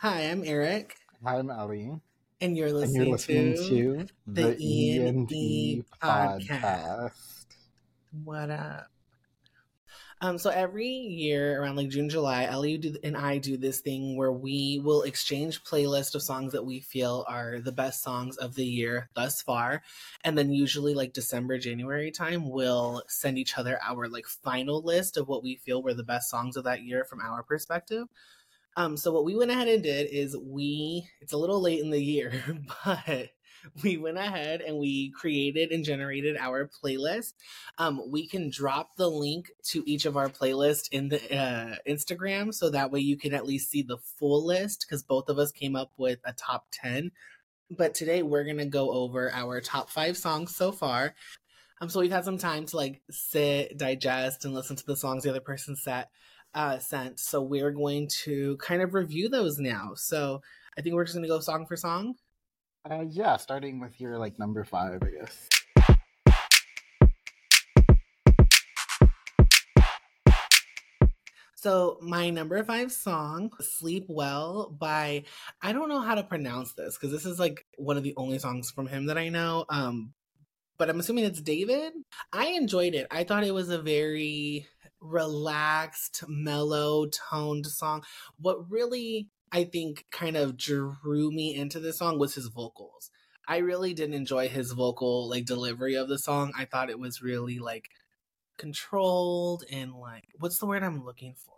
Hi, I'm Eric. Hi, I'm Ali. And you're And listening, you're listening to, to the E and E podcast. podcast. What Up? Um, so every year around like June, July, Ellie and I do this thing where we will exchange playlist of songs that we feel are the best songs of the year thus far. And then usually like December, January time, we'll send each other our like final list of what we feel were the best songs of that year from our perspective. Um, so what we went ahead and did is we it's a little late in the year, but we went ahead and we created and generated our playlist. Um, we can drop the link to each of our playlists in the uh, Instagram so that way you can at least see the full list because both of us came up with a top 10. But today we're going to go over our top five songs so far. Um, so we've had some time to like sit, digest, and listen to the songs the other person set, uh, sent. So we're going to kind of review those now. So I think we're just going to go song for song. Uh, yeah, starting with your like number five, I guess. So my number five song, "Sleep Well" by I don't know how to pronounce this because this is like one of the only songs from him that I know. Um, but I'm assuming it's d4vd. I enjoyed it. I thought it was a very relaxed, mellow toned song. What really I think kind of drew me into this song was his vocals. I really did enjoy his vocal like delivery of the song. I thought it was really like controlled and like what's the word I'm looking for?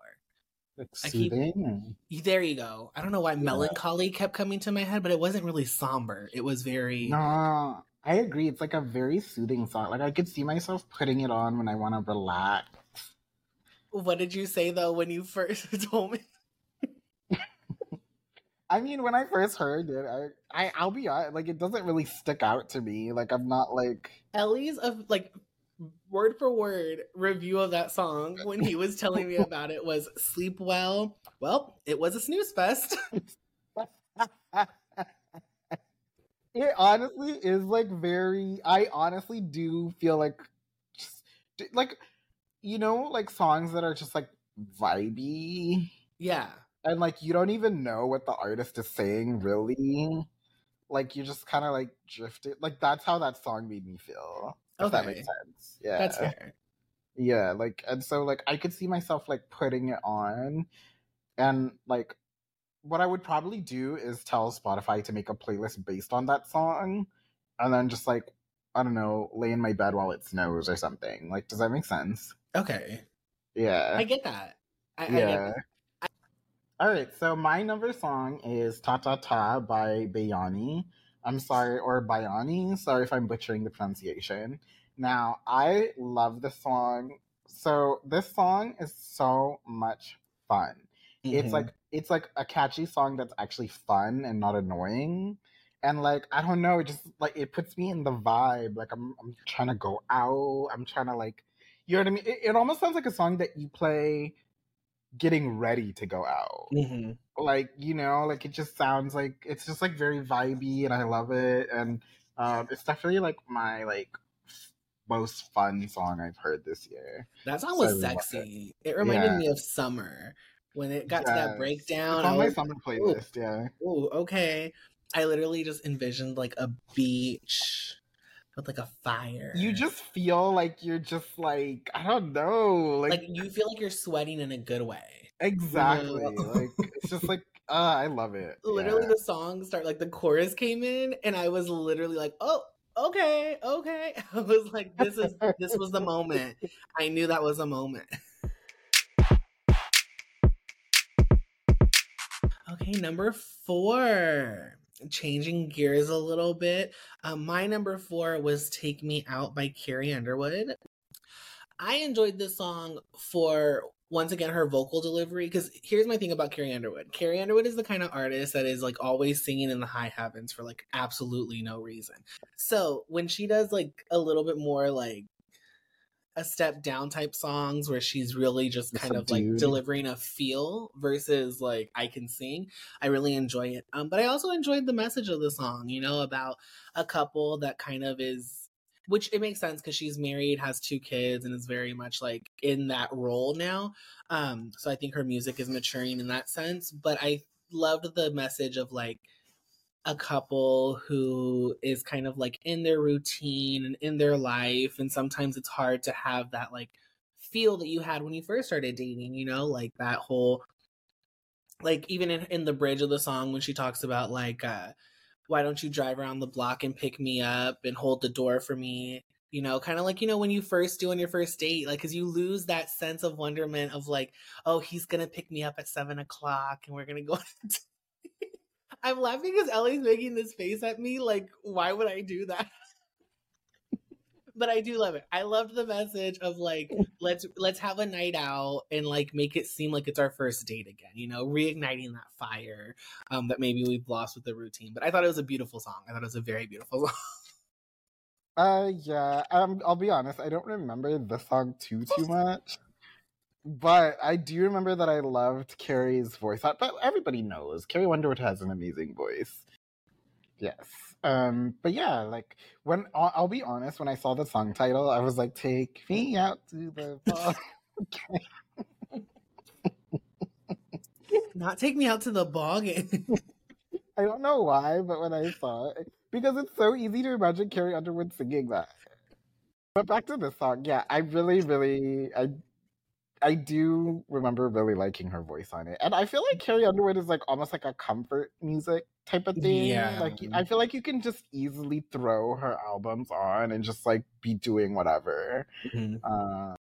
I keep- soothing. There you go. I don't know why Yeah. melancholy kept coming to my head, but it wasn't really somber. It was very No, I agree. It's like a very soothing song. Like I could see myself putting it on when I want to relax. What did you say though when you first told me? I mean, when I first heard it, I, I I'll be honest, like it doesn't really stick out to me. Like I'm not like Ellie's of like word for word review of that song when he was telling me about it was sleep well. Well, it was a snooze fest. it honestly is like very i honestly do feel like just, like you know like songs that are just like vibey yeah. and like you don't even know what the artist is saying really like you just kind of like drifted like that's how that song made me feel if that Okay. makes sense yeah That's fair. yeah like and so like i could see myself like putting it on and like what i would probably do is tell spotify to make a playlist based on that song and then just like i don't know lay in my bed while it snows or something like does that make sense Okay. yeah. I get that. I, I get yeah. all right so my number song is ta ta ta by Bayanni. I'm sorry or Bayanni sorry if i'm butchering the pronunciation. Now i love this song. So this song is so much fun. It's Mhm. like it's like a catchy song that's actually fun and not annoying. And like i don't know it just like it puts me in the vibe. Like i'm, I'm trying to go out. I'm trying to like you know what i mean it, it almost sounds like a song that you play getting ready to go out Mhm. like you know like it just sounds like it's just like very vibey and i love it and um it's definitely like my like most fun song i've heard this year That song was I love it. sexy. It, reminded Yeah. me of summer when it got to that breakdown. it's on my was summer playlist yeah Ooh, okay. I literally just envisioned like a beach with like a fire. you just feel like you're just like I don't know, like, like you feel like you're sweating in a good way. exactly. Yeah. like it's just like uh, I love it. Literally, yeah. the song start like the chorus came in, and I was literally like, "Oh, okay, okay." I was like, "This is this was the moment." I knew that was a moment. Okay, number four. Changing gears a little bit. Um, my number four was Take Me Out by Carrie Underwood. I enjoyed this song for once again her vocal delivery because here's my thing about Carrie Underwood. Carrie Underwood is the kind of artist that is like always singing in the high heavens for like absolutely no reason. So when she does like a little bit more like a step down type songs where she's really just kind of like delivering a feel versus like I can sing. I really enjoy it. Um, but I also enjoyed the message of the song, you know, about a couple that kind of is which it makes sense because she's married, has two kids, and is very much like in that role now. Um, so I think her music is maturing in that sense. But I loved the message of like a couple who is kind of like in their routine and in their life and sometimes it's hard to have that like feel that you had when you first started dating you know like that whole like even in, in the bridge of the song when she talks about like uh why don't you drive around the block and pick me up and hold the door for me? You know kind of like you know when you first do on your first date like because you lose that sense of wonderment of like oh he's gonna pick me up at seven o'clock and we're gonna go i'm laughing because ellie's making this face at me like why would i do that? But i do love it. I loved the message of like let's let's have a night out and like make it seem like it's our first date again you know reigniting that fire um that maybe we've lost with the routine. But i thought it was a beautiful song. I thought it was a very beautiful song. Uh, yeah. Um, I'll be honest. I don't remember the song too too much, but I do remember that I loved Carrie's voice. But everybody knows Carrie Underwood has an amazing voice. Yes. Um, but yeah, like when I'll, I'll be honest, when I saw the song title, I was like, "Take me out to the ball." Not take me out to the ball game. I don't know why, but when I saw it, because it's so easy to imagine Carrie Underwood singing that. But back to the song, yeah, I really, really, I, I do remember really liking her voice on it, and I feel like Carrie Underwood is like almost like a comfort music type of thing. Yeah. Like I feel like you can just easily throw her albums on and just like be doing whatever. Mhm. Uh,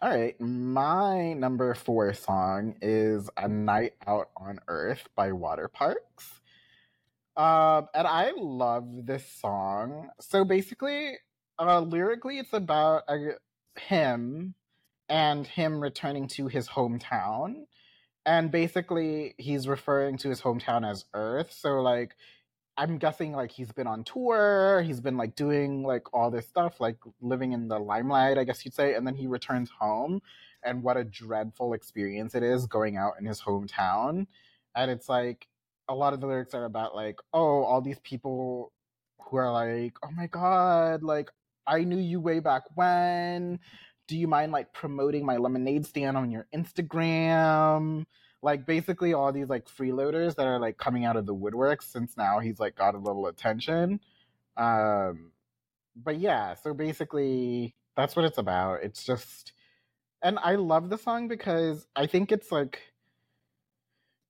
all right, my number four song is "A Night Out on Earth" by Waterparks. Um, and I love this song. So basically, uh, lyrically, it's about uh, him and him returning to his hometown. And basically, he's referring to his hometown as Earth. So, like, I'm guessing like he's been on tour, he's been like doing like all this stuff, like living in the limelight, I guess you'd say, and then he returns home. And what a dreadful experience it is going out in his hometown. And it's like a lot of the lyrics are about like, oh, all these people who are like, oh my god, like I knew you way back when. Do you mind like promoting my lemonade stand on your Instagram? Like basically all these like freeloaders that are like coming out of the woodwork since now he's like got a little attention. Um but yeah, so basically that's what it's about. It's just and I love the song because I think it's like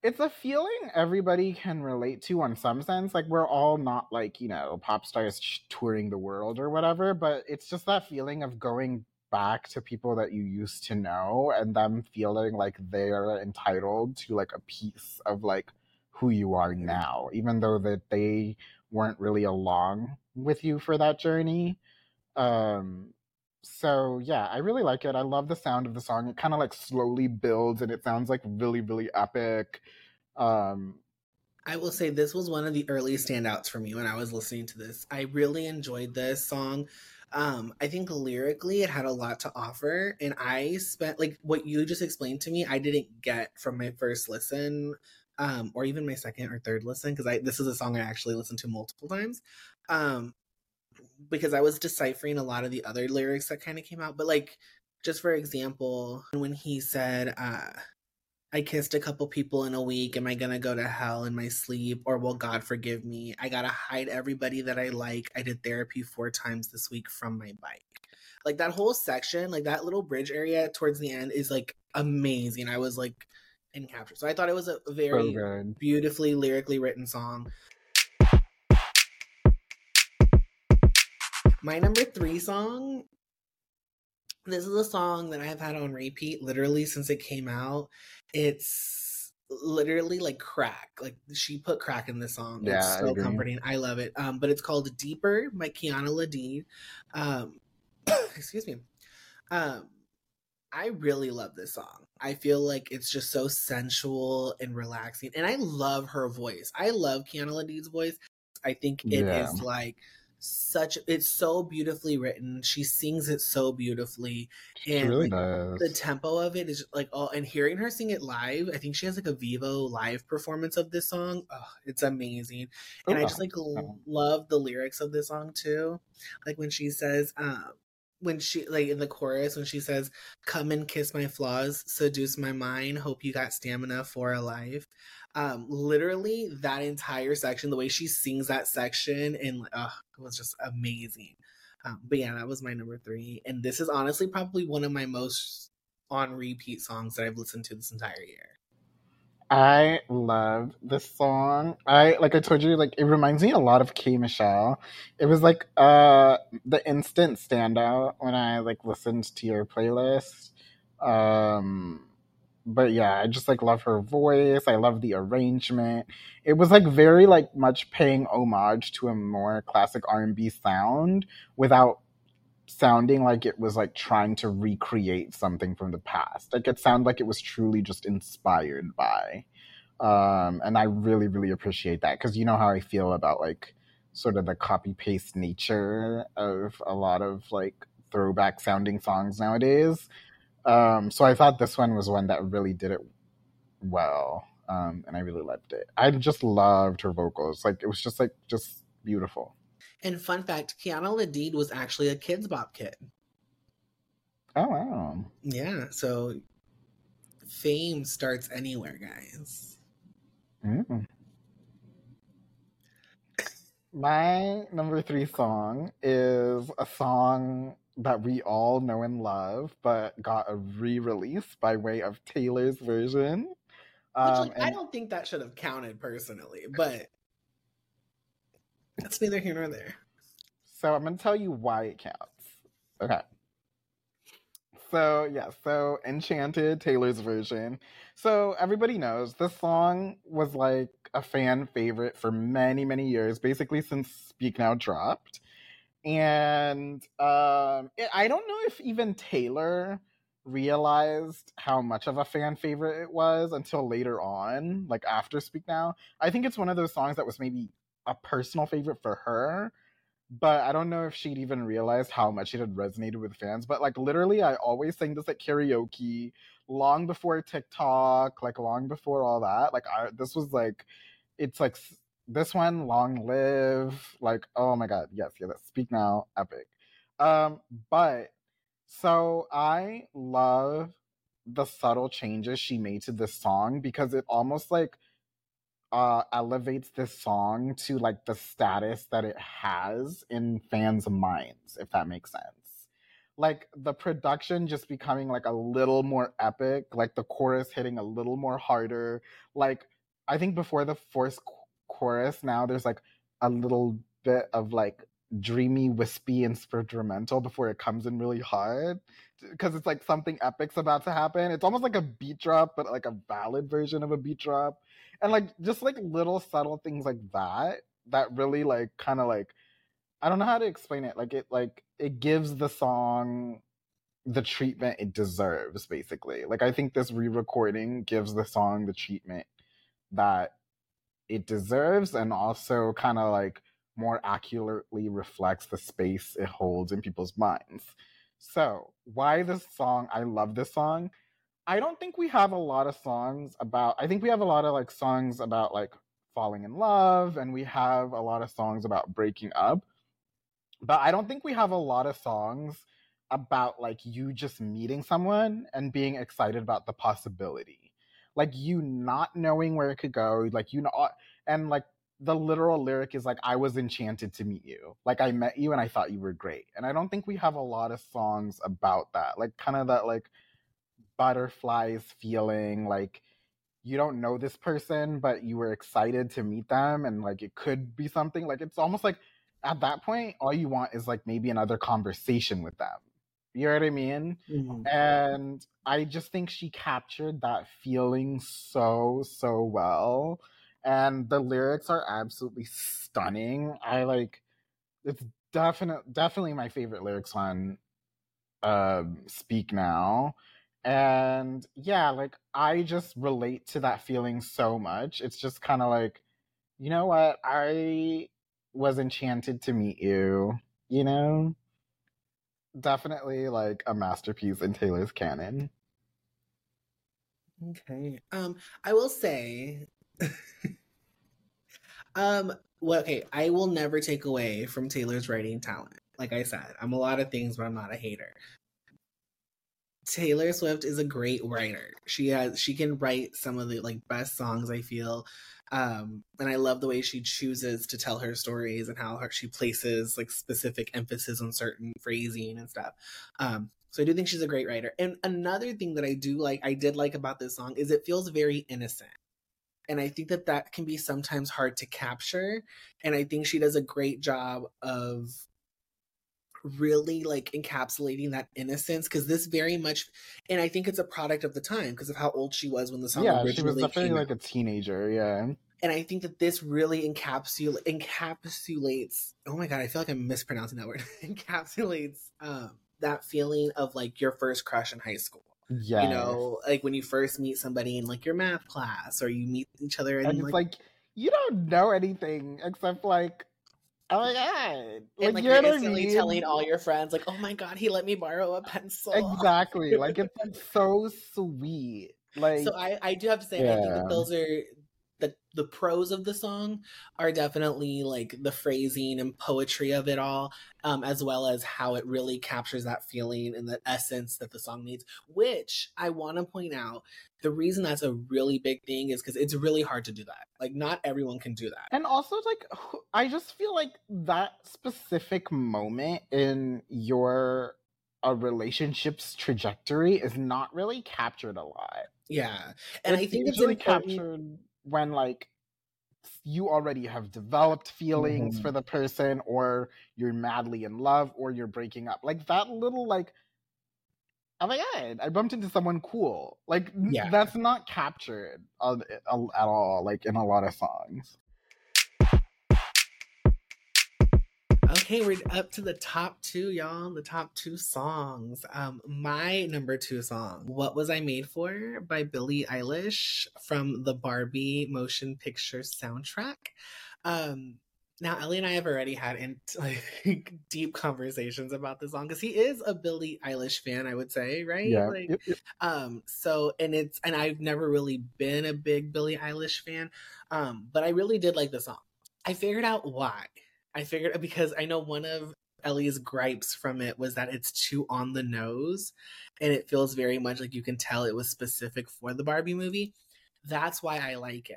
it's a feeling everybody can relate to on some sense. Like we're all not like, you know, pop stars touring the world or whatever, but it's just that feeling of going back to people that you used to know and them feeling like they're entitled to like a piece of like who you are now, even though that they weren't really along with you for that journey. Um so yeah, I really like it. I love the sound of the song. It kind of like slowly builds and it sounds like really, really epic. Um I will say this was one of the early standouts for me when I was listening to this. I really enjoyed this song. Um, I think lyrically it had a lot to offer, and I spent like what you just explained to me. I didn't get from my first listen, um, or even my second or third listen, because I this is a song I actually listened to multiple times, um, because I was deciphering a lot of the other lyrics that kind of came out. But like, just for example, when he said, uh, I kissed a couple people in a week. Am I gonna go to hell in my sleep? Or will God forgive me? I gotta hide everybody that I like. I did therapy four times this week from my bike. Like that whole section, like that little bridge area towards the end is like amazing. I was like encaptured. So I thought it was a very good. beautifully lyrically written song. My number three song. This is a song that I've had on repeat literally since it came out. It's literally like crack. Like she put crack in this song. Yeah, it's so agree. comforting. I love it. Um, but it's called Deeper by Kiana Ledé. Um, excuse me. Um, I really love this song. I feel like it's just so sensual and relaxing. And I love her voice. I love Kiana Ledé's voice. I think it is Yeah. like such it's so beautifully written. She sings it so beautifully. And really does. the tempo of it is like oh and hearing her sing it live, I think she has like a Vevo live performance of this song. Oh, it's amazing. And I Oh, just like oh. love the lyrics of this song too. Like when she says, um, when she like in the chorus when she says, "Come and kiss my flaws, seduce my mind, hope you got stamina for a life." Um, literally that entire section, the way she sings that section, and uh, it was just amazing. Um, but yeah, that was my number three, and this is honestly probably one of my most on repeat songs that I've listened to this entire year. I love this song. I like I told you, like it reminds me a lot of K Michelle. It was like uh the instant standout when I like listened to your playlist. Um but yeah, I just like love her voice. I love the arrangement. It was like very like much paying homage to a more classic R&B sound without sounding like it was like trying to recreate something from the past. Like it sounded like it was truly just inspired by. Um, and I really, really appreciate that because you know how I feel about like sort of the copy paste nature of a lot of like throwback sounding songs nowadays. Um, so I thought this one was one that really did it well. Um, and I really loved it. I just loved her vocals. Like it was just like just beautiful. And fun fact, Kiana Ledé was actually a Kidz Bop kid. Oh wow. Yeah, so fame starts anywhere, guys. Mm. My number three song is a song that we all know and love, but got a re-release by way of Taylor's version. Um, Which, like, I don't think that should have counted personally, but that's neither here nor there. So I'm going to tell you why it counts. Okay. So, yeah, so Enchanted, Taylor's version. So, everybody knows this song was like a fan favorite for many, many years, basically since Speak Now dropped. And um, it, I don't know if even Taylor realized how much of a fan favorite it was until later on, like after Speak Now. I think it's one of those songs that was maybe a personal favorite for her, but I don't know if she'd even realized how much it had resonated with fans. But like literally, I always sang this at karaoke long before TikTok, like long before all that. Like I, this was like, it's like this one, Long Live, like oh my god, yes, yeah, Speak Now, epic. Um, but so I love the subtle changes she made to this song because it almost like uh, elevates this song to like the status that it has in fans' minds, if that makes sense. Like the production just becoming like a little more epic, like the chorus hitting a little more harder. Like I think before the first chorus, now there's like a little bit of like dreamy, wispy and instrumental before it comes in really hard because it's like something epic's about to happen. It's almost like a beat drop, but like a valid version of a beat drop and like just like little subtle things like that that really like kind of like I don't know how to explain it. Like it like it gives the song the treatment it deserves basically. Like I think this re-recording gives the song the treatment that it deserves and also kind of like more accurately reflects the space it holds in people's minds. So, why this song? I love this song I don't think we have a lot of songs about I think we have a lot of like songs about like falling in love and we have a lot of songs about breaking up. But I don't think we have a lot of songs about like you just meeting someone and being excited about the possibility. Like you not knowing where it could go, like you know uh, and like the literal lyric is like I was enchanted to meet you. Like I met you and I thought you were great. And I don't think we have a lot of songs about that. Like kind of that like butterflies feeling like you don't know this person but you were excited to meet them and like it could be something like it's almost like at that point all you want is like maybe another conversation with them you know what i mean mm-hmm. and i just think she captured that feeling so so well and the lyrics are absolutely stunning i like it's definitely definitely my favorite lyrics on uh, speak now and yeah, like I just relate to that feeling so much. It's just kind of like, you know what? I was enchanted to meet you, you know? Definitely like a masterpiece in Taylor's canon. Okay. Um I will say um well okay, I will never take away from Taylor's writing talent. Like I said, I'm a lot of things, but I'm not a hater Taylor Swift is a great writer. She has she can write some of the like best songs I feel. Um and I love the way she chooses to tell her stories and how her, she places like specific emphasis on certain phrasing and stuff. Um so I do think she's a great writer. And another thing that I do like I did like about this song is it feels very innocent. And I think that that can be sometimes hard to capture and I think she does a great job of really like encapsulating that innocence because this very much and i think it's a product of the time because of how old she was when the song yeah originally she was definitely like out. a teenager yeah. And i think that this really encapsul- encapsulates oh my god i feel like i'm mispronouncing that word encapsulates um that feeling of like your first crush in high school. Yeah you know like when you first meet somebody in like your math class or you meet each other and, and it's like, like you don't know anything except like oh my god. And like, like you you're know instantly mean? telling all your friends like oh my god he let me borrow a pencil. Exactly like it's like so sweet. Like so I, I do have to say I think that those are the the pros of the song are definitely like the phrasing and poetry of it all, um, as well as how it really captures that feeling and the essence that the song needs. Which I want to point out, the reason that's a really big thing is because it's really hard to do that. Like not everyone can do that. And also, like, I just feel like that specific moment in your a relationship's trajectory is not really captured a lot. Yeah, and I think it's important. captured when like you already have developed feelings Mhm. for the person, or you're madly in love, or you're breaking up. Like that little like. Oh my god! I bumped into someone cool. Like Yeah. that's not captured at all. Like in a lot of songs. Okay, we're up to the top two, y'all. The top two songs. Um, my number two song, "What Was I Made For" by Billie Eilish from the Barbie motion picture soundtrack. Um, now Ellie and I have already had in, like deep conversations about this song because he is a Billie Eilish fan, I would say, right? Yeah. Like, Yep, yep. um, so and it's and I've never really been a big Billie Eilish fan, um, but I really did like the song. I figured out why. I figured because I know one of Ellie's gripes from it was that it's too on the nose and it feels very much like you can tell it was specific for the Barbie movie. That's why I like it.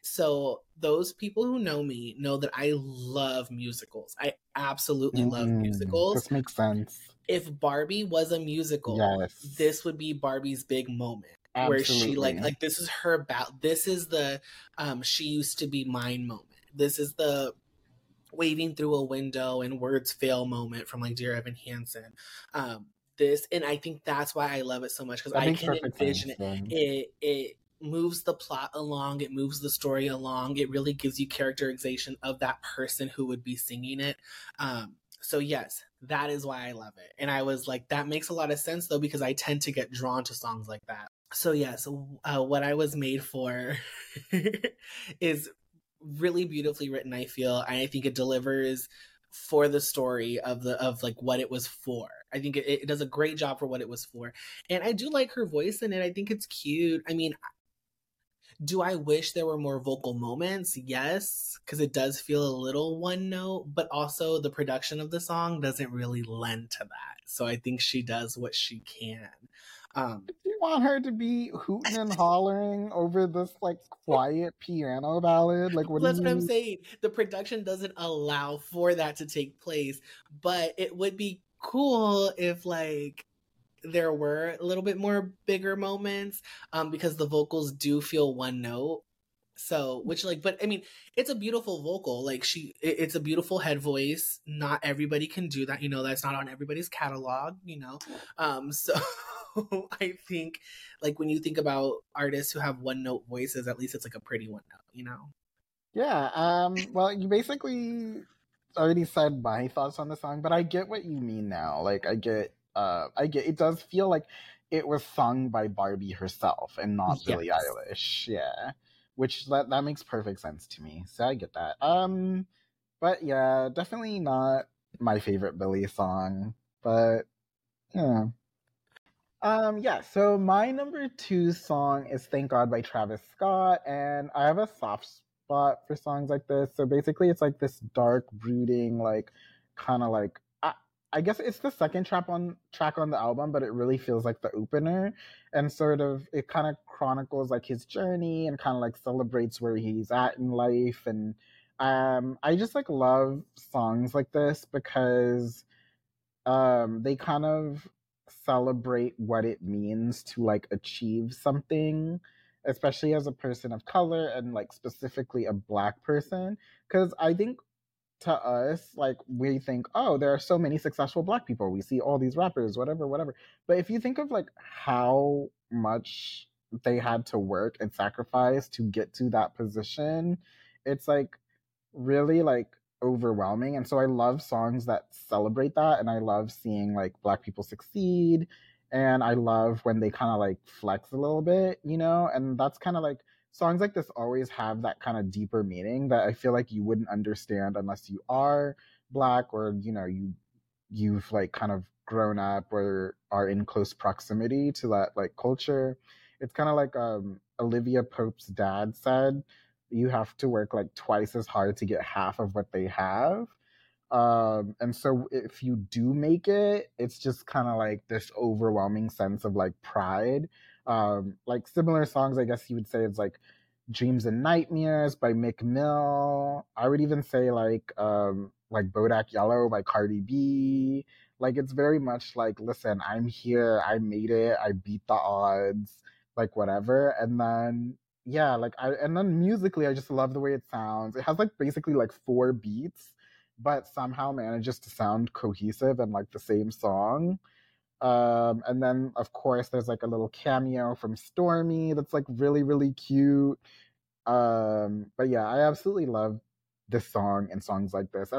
So, those people who know me know that I love musicals. I absolutely love Mm, musicals. This makes sense. If Barbie was a musical, Yes. this would be Barbie's big moment where she like like this is her about this is the um she used to be mine moment this is the waving through a window and words fail moment from like dear evan hansen um this and i think that's why i love it so much because i can envision sense, it it it moves the plot along it moves the story along it really gives you characterization of that person who would be singing it um so yes that is why i love it and i was like that makes a lot of sense though because i tend to get drawn to songs like that. So yes uh, what i was made for is really beautifully written i feel and i think it delivers for the story of the of like what it was for. I think it, it does a great job for what it was for. And i do like her voice in it. I think it's cute. I mean do i wish there were more vocal moments? Yes because it does feel a little one note but also the production of the song doesn't really lend to that. So i think she does what she can. Um want her to be hooting and hollering over this like quiet piano ballad? Like what? That's do what I'm saying. The production doesn't allow for that to take place, but it would be cool if like there were a little bit more bigger moments um because the vocals do feel one note. So, which like but I mean, it's a beautiful vocal. Like she it's a beautiful head voice. Not everybody can do that, you know, that's not on everybody's catalog, you know. Um so I think like when you think about artists who have one note voices, at least it's like a pretty one note, you know. Yeah. Um. Well, you basically already said my thoughts on the song, but I get what you mean now. Like, I get. Uh. I get. It does feel like it was sung by Barbie herself and not Billie Eilish. Yeah. Which that that makes perfect sense to me. So I get that. Um. But yeah, definitely not my favorite Billie song. But yeah. Um, yeah, so my number two song is Thank God by Travis Scott, and I have a soft spot for songs like this. So basically, it's like this dark, brooding, like kind of like I, I guess it's the second track on track on the album, but it really feels like the opener, and sort of it kind of chronicles like his journey and kind of like celebrates where he's at in life, and um, I just like love songs like this because um, they kind of celebrate what it means to like achieve something especially as a person of color and like specifically a black person because i think to us like we think oh there are so many successful black people. We see all these rappers whatever whatever. But if you think of like how much they had to work and sacrifice to get to that position it's like really like overwhelming and so i love songs that celebrate that and i love seeing like black people succeed and I love when they kind of like flex a little bit, you know, and that's kind of like songs like this always have that kind of deeper meaning that I feel like you wouldn't understand unless you are black or you know you you've like kind of grown up or are in close proximity to that like culture. It's kind of like um Olivia Pope's dad said, you have to work like twice as hard to get half of what they have. Um and so if you do make it it's just kind of like this overwhelming sense of like pride. Um like similar songs i guess you would say it's like dreams and nightmares by Meek Mill. I would even say like um like bodak yellow by cardi b. Like it's very much like listen i'm here. I made it. I beat the odds. Like whatever. And then yeah like i and then musically i just love the way it sounds it has like basically like four beats but somehow manages to sound cohesive and like the same song. Um, and then of course there's like a little cameo from Stormi that's like really really cute. Um, but yeah, I absolutely love this song and songs like this.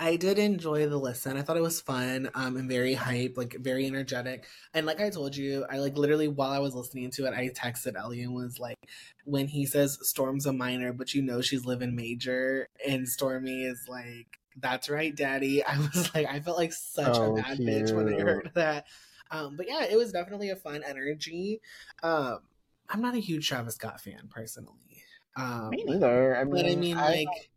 I did enjoy the listen. I thought it was fun um, and very hype, like very energetic. And like I told you, I like literally while I was listening to it, I texted Ellie and was like, when he says Storm's a minor, but you know she's living major, and Stormi is like, that's right, daddy. I was like, I felt like such oh, a bad cute. bitch when I heard that. Um, but yeah, it was definitely a fun energy. Um, I'm not a huge Travis Scott fan personally. Um, Me neither. I mean, but I mean, I... like,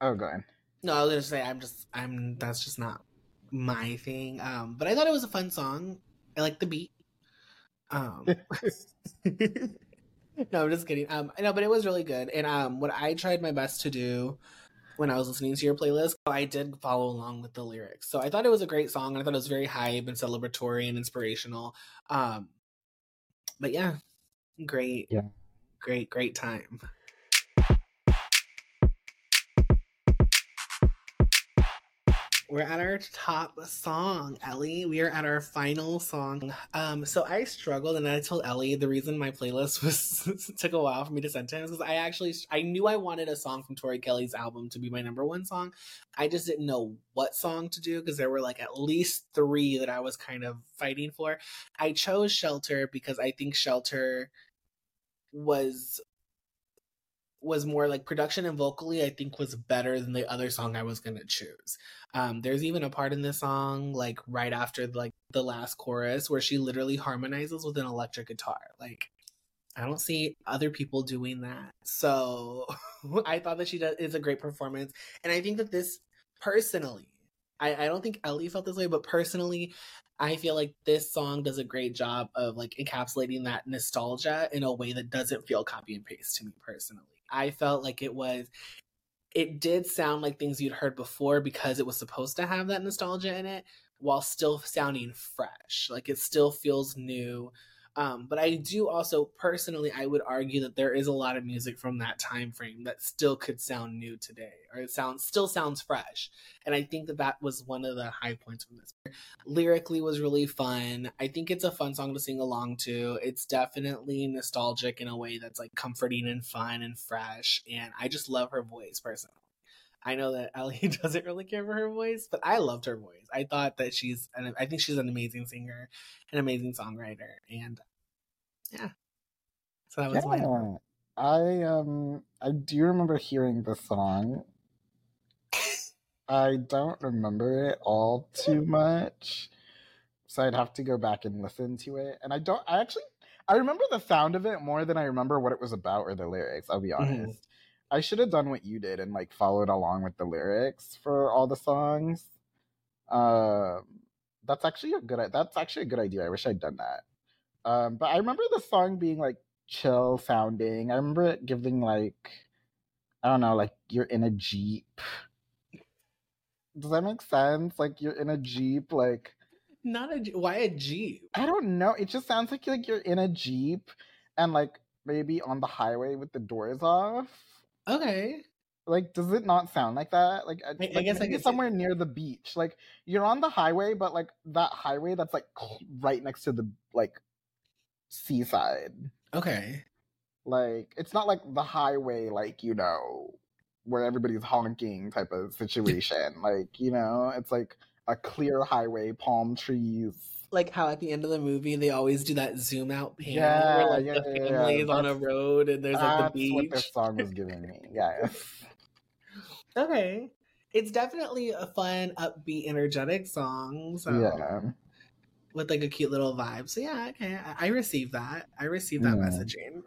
oh, go ahead. No, I was gonna say I'm just I'm that's just not my thing. Um, but I thought it was a fun song. I like the beat. Um, no, I'm just kidding. Um, no, but it was really good. And um, what I tried my best to do when I was listening to your playlist, I did follow along with the lyrics. So I thought it was a great song. I thought it was very hype and celebratory and inspirational. Um, but yeah, great, yeah, great, great time. We're at our top song, Ellie. We are at our final song. Um, so I struggled, and I told Ellie the reason my playlist was took a while for me to send to him because I actually I knew I wanted a song from Tori Kelly's album to be my number one song. I just didn't know what song to do because there were like at least three that I was kind of fighting for. I chose Shelter because I think Shelter was was more like production and vocally i think was better than the other song i was to choose. Um there's even a part in this song like right after like the last chorus where she literally harmonizes with an electric guitar. Like i don't see other people doing that. So i thought that she does is a great performance. And i think that this personally I, I don't think Ellie felt this way, but personally, I feel like this song does a great job of like encapsulating that nostalgia in a way that doesn't feel copy and paste to me personally. I felt like it was it did sound like things you'd heard before because it was supposed to have that nostalgia in it while still sounding fresh. Like it still feels new. Um, but I do also personally, I would argue that there is a lot of music from that time frame that still could sound new today, or it sounds still sounds fresh. And I think that that was one of the high points from this. Lyrically was really fun. I think it's a fun song to sing along to. It's definitely nostalgic in a way that's like comforting and fun and fresh. And I just love her voice personally. I know that Ellie doesn't really care for her voice, but I loved her voice. I thought that she's, an, I think she's an amazing singer, an amazing songwriter, and yeah. So that was yeah. my. I um I do remember hearing the song. I don't remember it all too much, so I'd have to go back and listen to it. And I don't. I actually I remember the sound of it more than I remember what it was about or the lyrics. I'll be mm-hmm. honest. Mm-hmm. I should have done what you did and like followed along with the lyrics for all the songs. Uh, that's actually a good. That's actually a good idea. I wish I'd done that. Um, but I remember the song being like chill sounding. I remember it giving like I don't know, like you're in a jeep. Does that make sense? Like you're in a jeep, like not a why a jeep? I don't know. It just sounds like like you're in a jeep and like maybe on the highway with the doors off. Okay. Like, does it not sound like that? Like, uh, I, like I guess I somewhere near the beach. Like, you're on the highway, but like that highway that's like right next to the like seaside. Okay. Like, it's not like the highway, like you know, where everybody's honking type of situation. like, you know, it's like a clear highway, palm trees like how at the end of the movie they always do that zoom out panel yeah, where like yeah, the family yeah, is on a road and there's like the beach. That's what this song was giving me. Yeah. okay. It's definitely a fun, upbeat, energetic song. So yeah. With like a cute little vibe. So yeah, okay. I, I received that. I received that yeah. messaging.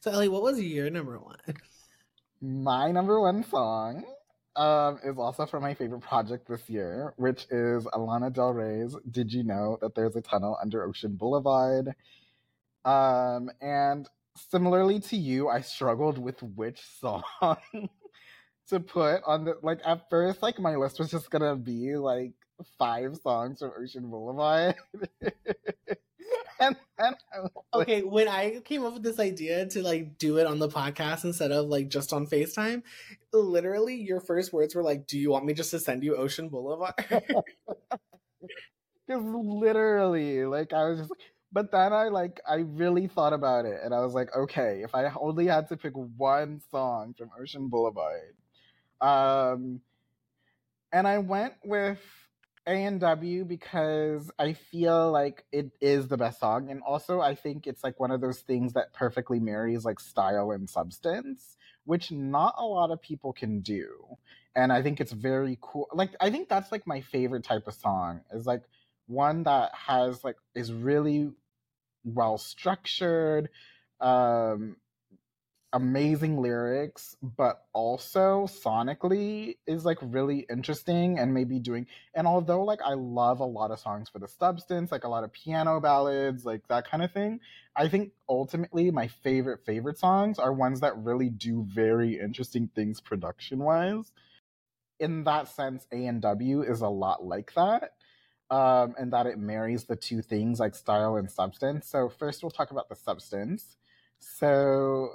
So Ellie, what was your number one? My number one song um, is also from my favorite project this year, which is Alana Del Rey's Did You Know That There's a Tunnel Under Ocean Boulevard? Um, and similarly to you, I struggled with which song to put on the like at first, like my list was just gonna be like five songs from Ocean Boulevard. okay, when I came up with this idea to like do it on the podcast instead of like just on FaceTime, literally your first words were like, "Do you want me just to send you Ocean Boulevard?" Because literally, like I was just like, but then I like I really thought about it and I was like, okay, if I only had to pick one song from Ocean Boulevard, um, and I went with a&W because I feel like it is the best song. And also, I think it's like one of those things that perfectly marries like style and substance, which not a lot of people can do. And I think it's very cool. Like, I think that's like my favorite type of song is like one that has like, is really well structured, um, amazing lyrics, but also sonically is like really interesting and maybe doing. And although like I love a lot of songs for the substance, like a lot of piano ballads, like that kind of thing, I think ultimately my favorite favorite songs are ones that really do very interesting things production wise. In that sense, A&W is a lot like that. Um, and that it marries the two things like style and substance. So first we'll talk about the substance. So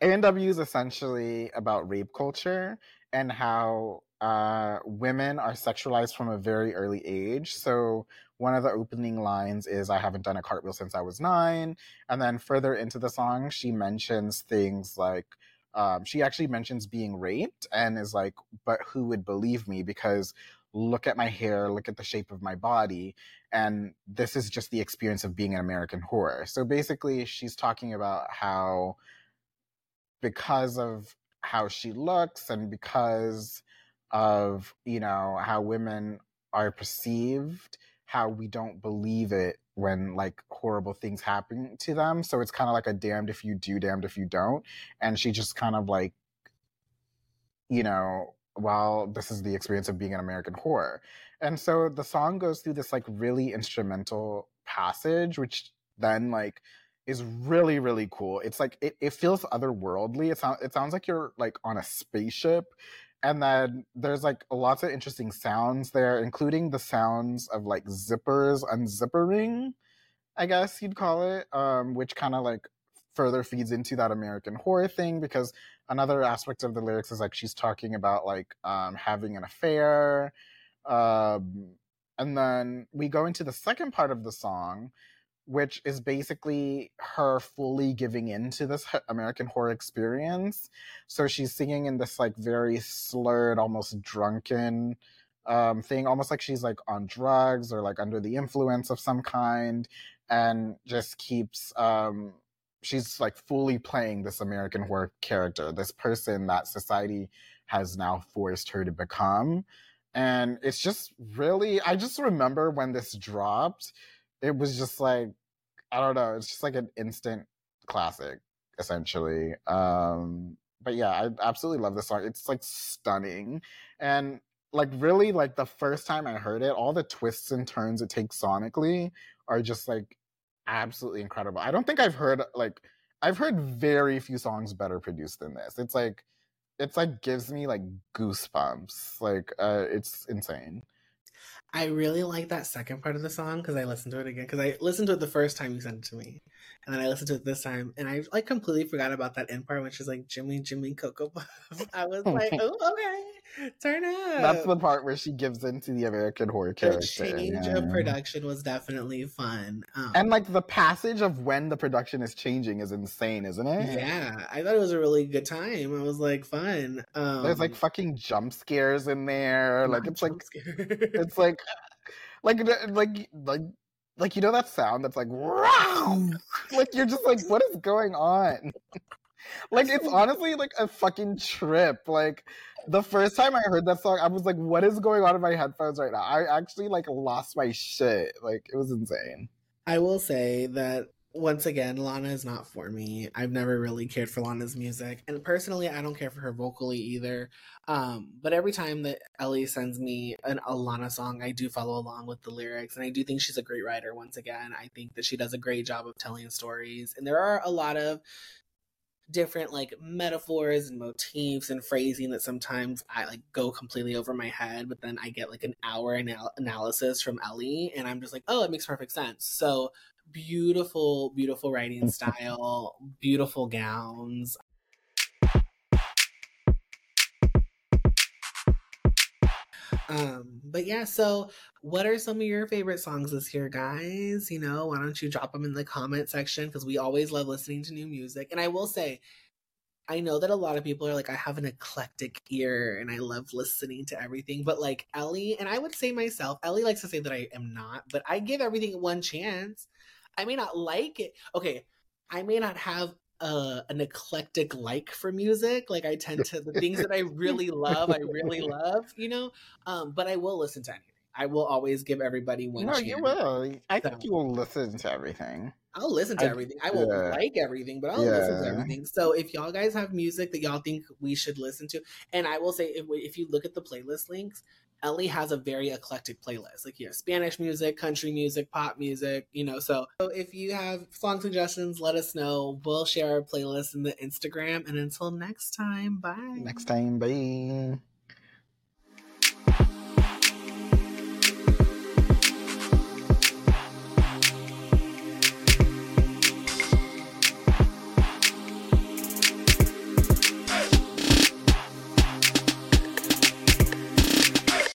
A&W is essentially about rape culture and how uh, women are sexualized from a very early age. So one of the opening lines is "I haven't done a cartwheel since I was nine. and then further into the song, she mentions things like um, she actually mentions being raped and is like, "But who would believe me?" Because look at my hair, look at the shape of my body, and this is just the experience of being an American whore. So basically, she's talking about how because of how she looks and because of you know how women are perceived how we don't believe it when like horrible things happen to them. So it's kind of like a damned if you do damned if you don't. And she just kind of like you know well this is the experience of being an american whore. And so the song goes through this like really instrumental passage which then like is really really cool. It's like it, it feels otherworldly. It sounds it sounds like you're like on a spaceship. And then there's like lots of interesting sounds there, including the sounds of like zippers unzippering, I guess you'd call it, um, which kind of like further feeds into that American horror thing because another aspect of the lyrics is like she's talking about like um, having an affair. Um, and then we go into the second part of the song, which is basically her fully giving into this American horror experience. So she's singing in this like very slurred, almost drunken um, thing, almost like she's like on drugs or like under the influence of some kind, and just keeps. Um, she's like fully playing this American horror character, this person that society has now forced her to become. And it's just really, I just remember when this dropped it was just like I don't know. It's just like an instant classic, essentially. Um, but yeah, I absolutely love this song. It's like stunning, and like really like the first time I heard it, all the twists and turns it takes sonically are just like absolutely incredible. I don't think I've heard like I've heard very few songs better produced than this. It's like it's like gives me like goosebumps. Like uh it's insane. I really like that second part of the song because I listened to it again because I listened to it the first time you sent it to me, and then I listened to it this time, and I like completely forgot about that end part, which is like Jimmy, Jimmy, Cocoa Puff. I was oh, like, oh, okay, turn up. That's the part where she gives into the American horror character. The change yeah. of production was definitely fun, um, and like the passage of when the production is changing is insane, isn't it? Yeah, I thought it was a really good time. It was like fun. Um, There's like fucking jump scares in there. Like it's like it's like like like like like you know that sound that's like wow like you're just like what is going on like it's honestly like a fucking trip like the first time i heard that song i was like what is going on in my headphones right now i actually like lost my shit like it was insane i will say that once again, Lana is not for me. I've never really cared for Lana's music. And personally, I don't care for her vocally either. Um, but every time that Ellie sends me an, a Lana song, I do follow along with the lyrics. And I do think she's a great writer once again. I think that she does a great job of telling stories. And there are a lot of different like metaphors and motifs and phrasing that sometimes I like go completely over my head, but then I get like an hour anal- analysis from Ellie and I'm just like, oh, it makes perfect sense. So beautiful, beautiful writing style, beautiful gowns. Um, but yeah, so what are some of your favorite songs this year, guys? You know, why don't you drop them in the comment section because we always love listening to new music. And I will say, I know that a lot of people are like, I have an eclectic ear and I love listening to everything. But like Ellie, and I would say myself, Ellie likes to say that I am not, but I give everything one chance. I may not like it. Okay, I may not have uh, an eclectic like for music. Like I tend to the things that I really love, I really love, you know. Um, but I will listen to anything. I will always give everybody one. No, chance. you will. I so, think you will listen to everything. I'll listen to I, everything. I won't yeah. like everything, but I'll yeah. listen to everything. So if y'all guys have music that y'all think we should listen to, and I will say, if, if you look at the playlist links, Ellie has a very eclectic playlist. Like you have Spanish music, country music, pop music, you know. So, so if you have song suggestions, let us know. We'll share our playlist in the Instagram. And until next time, bye. Next time, bye.